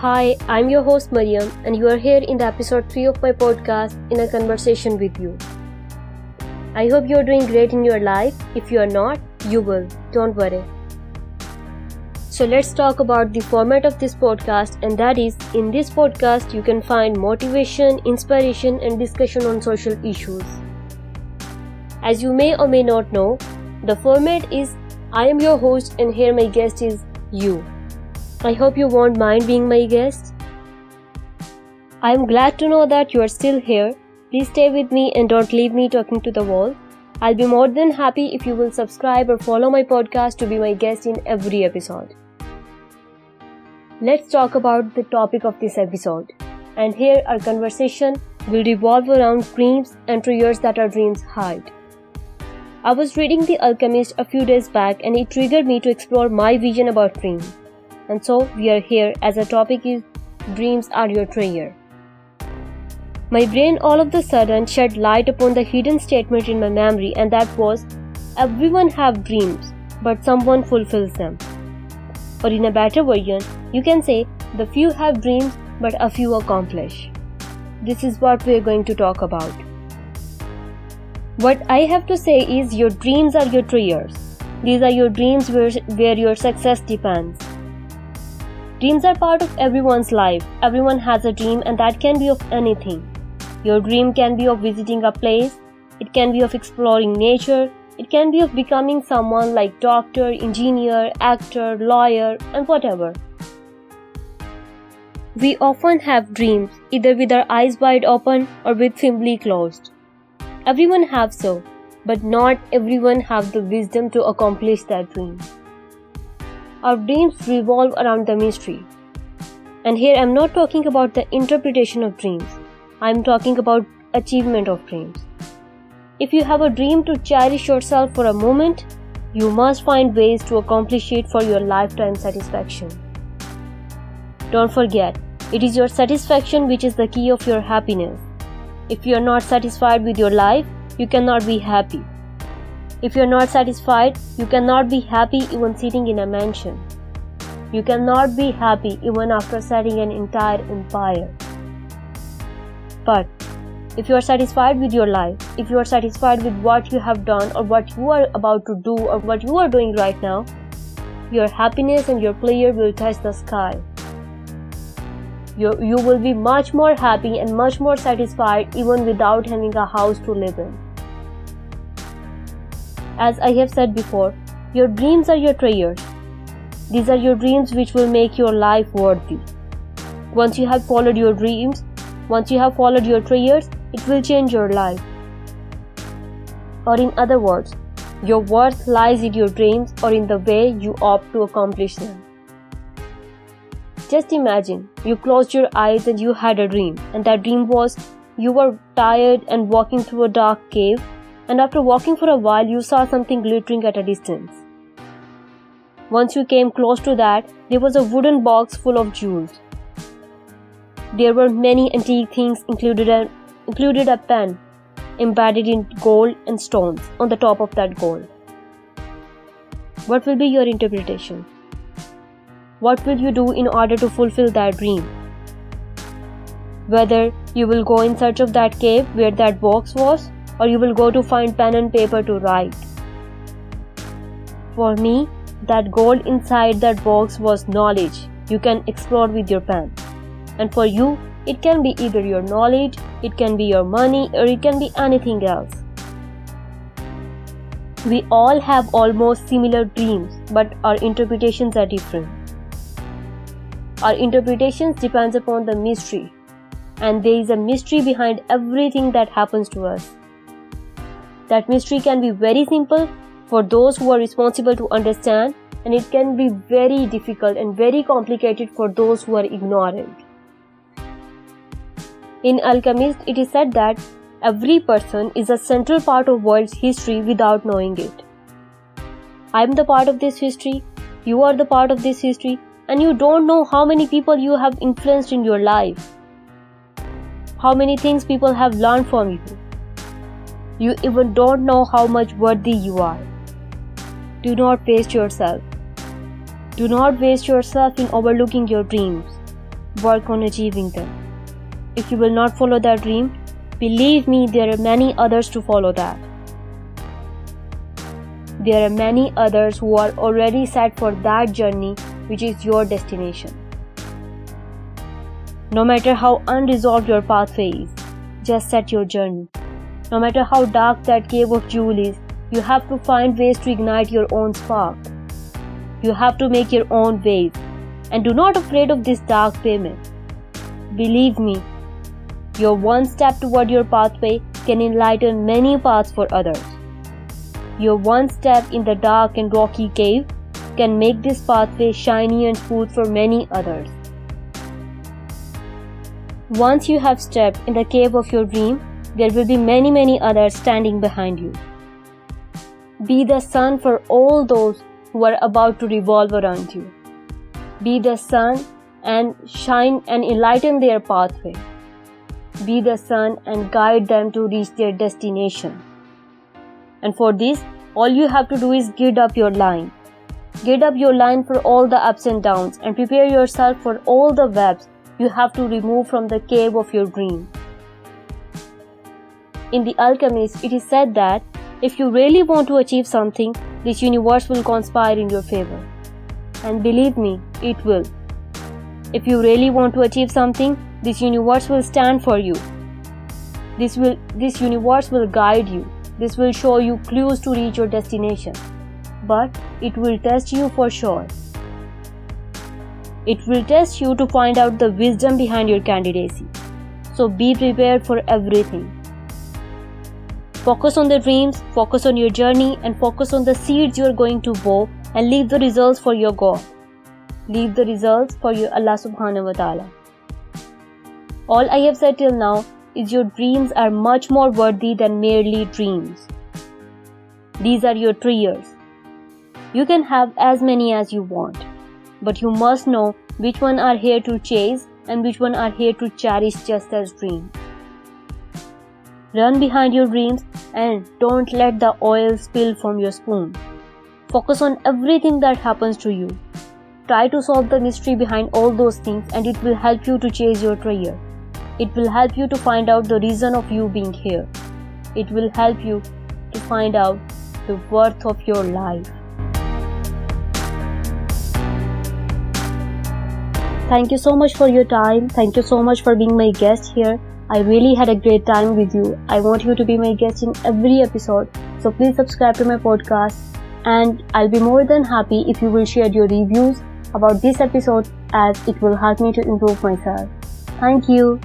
Hi, I'm your host Mariam, and you are here in the episode 3 of my podcast in a conversation with you. I hope you're doing great in your life. If you are not, you will. Don't worry. So, let's talk about the format of this podcast, and that is in this podcast, you can find motivation, inspiration, and discussion on social issues. As you may or may not know, the format is I am your host, and here my guest is you. I hope you won't mind being my guest. I am glad to know that you are still here. Please stay with me and don't leave me talking to the wall. I'll be more than happy if you will subscribe or follow my podcast to be my guest in every episode. Let's talk about the topic of this episode. And here our conversation will revolve around dreams and treasures that our dreams hide. I was reading The Alchemist a few days back and it triggered me to explore my vision about dreams. And so we are here as a topic is dreams are your treasure. My brain all of the sudden shed light upon the hidden statement in my memory and that was everyone have dreams but someone fulfills them. Or in a better version, you can say the few have dreams but a few accomplish. This is what we are going to talk about. What I have to say is your dreams are your treasures. These are your dreams where, where your success depends. Dreams are part of everyone's life. Everyone has a dream, and that can be of anything. Your dream can be of visiting a place, it can be of exploring nature, it can be of becoming someone like doctor, engineer, actor, lawyer, and whatever. We often have dreams, either with our eyes wide open or with firmly closed. Everyone have so, but not everyone have the wisdom to accomplish that dream. Our dreams revolve around the mystery. And here I'm not talking about the interpretation of dreams. I'm talking about achievement of dreams. If you have a dream to cherish yourself for a moment, you must find ways to accomplish it for your lifetime satisfaction. Don't forget, it is your satisfaction which is the key of your happiness. If you are not satisfied with your life, you cannot be happy. If you are not satisfied, you cannot be happy even sitting in a mansion. You cannot be happy even after setting an entire empire. But if you are satisfied with your life, if you are satisfied with what you have done or what you are about to do or what you are doing right now, your happiness and your pleasure will touch the sky. You, you will be much more happy and much more satisfied even without having a house to live in. As I have said before, your dreams are your treasures. These are your dreams which will make your life worthy. Once you have followed your dreams, once you have followed your treasures, it will change your life. Or, in other words, your worth lies in your dreams or in the way you opt to accomplish them. Just imagine you closed your eyes and you had a dream, and that dream was you were tired and walking through a dark cave, and after walking for a while, you saw something glittering at a distance. Once you came close to that, there was a wooden box full of jewels. There were many antique things, included a, included a pen embedded in gold and stones on the top of that gold. What will be your interpretation? What will you do in order to fulfill that dream? Whether you will go in search of that cave where that box was, or you will go to find pen and paper to write. For me, that gold inside that box was knowledge you can explore with your pen. And for you, it can be either your knowledge, it can be your money, or it can be anything else. We all have almost similar dreams, but our interpretations are different. Our interpretations depends upon the mystery, and there is a mystery behind everything that happens to us. That mystery can be very simple for those who are responsible to understand, and it can be very difficult and very complicated for those who are ignorant. In Alchemist, it is said that every person is a central part of world's history without knowing it. I am the part of this history, you are the part of this history, and you don't know how many people you have influenced in your life. How many things people have learned from you. You even don't know how much worthy you are. Do not waste yourself. Do not waste yourself in overlooking your dreams. work on achieving them. If you will not follow that dream, believe me, there are many others to follow that. There are many others who are already set for that journey, which is your destination. No matter how unresolved your pathway is, just set your journey. No matter how dark that cave of jewel is, you have to find ways to ignite your own spark. You have to make your own ways. And do not afraid of this dark payment. Believe me, your one step toward your pathway can enlighten many paths for others. Your one step in the dark and rocky cave can make this pathway shiny and smooth for many others. Once you have stepped in the cave of your dream, there will be many, many others standing behind you. Be the sun for all those who are about to revolve around you. Be the sun and shine and enlighten their pathway. Be the sun and guide them to reach their destination. And for this, all you have to do is gid up your line. Gid up your line for all the ups and downs and prepare yourself for all the webs you have to remove from the cave of your dream. In The Alchemist, it is said that if you really want to achieve something, this universe will conspire in your favor. And believe me, it will. If you really want to achieve something, this universe will stand for you. This will this universe will guide you. This will show you clues to reach your destination. But it will test you for sure. It will test you to find out the wisdom behind your candidacy. So be prepared for everything. Focus on the dreams, focus on your journey, and focus on the seeds you are going to sow and leave the results for your God. Leave the results for your Allah subhanahu wa ta'ala. All I have said till now is your dreams are much more worthy than merely dreams. These are your treasures. You can have as many as you want but you must know which one are here to chase and which one are here to cherish just as dreams. Run behind your dreams and don't let the oil spill from your spoon. Focus on everything that happens to you. Try to solve the mystery behind all those things and it will help you to chase your treasure. It will help you to find out the reason of you being here. It will help you to find out the worth of your life. Thank you so much for your time. Thank you so much for being my guest here. I really had a great time with you. I want you to be my guest in every episode. So please subscribe to my podcast and I'll be more than happy if you will share your reviews about this episode as it will help me to improve myself. Thank you.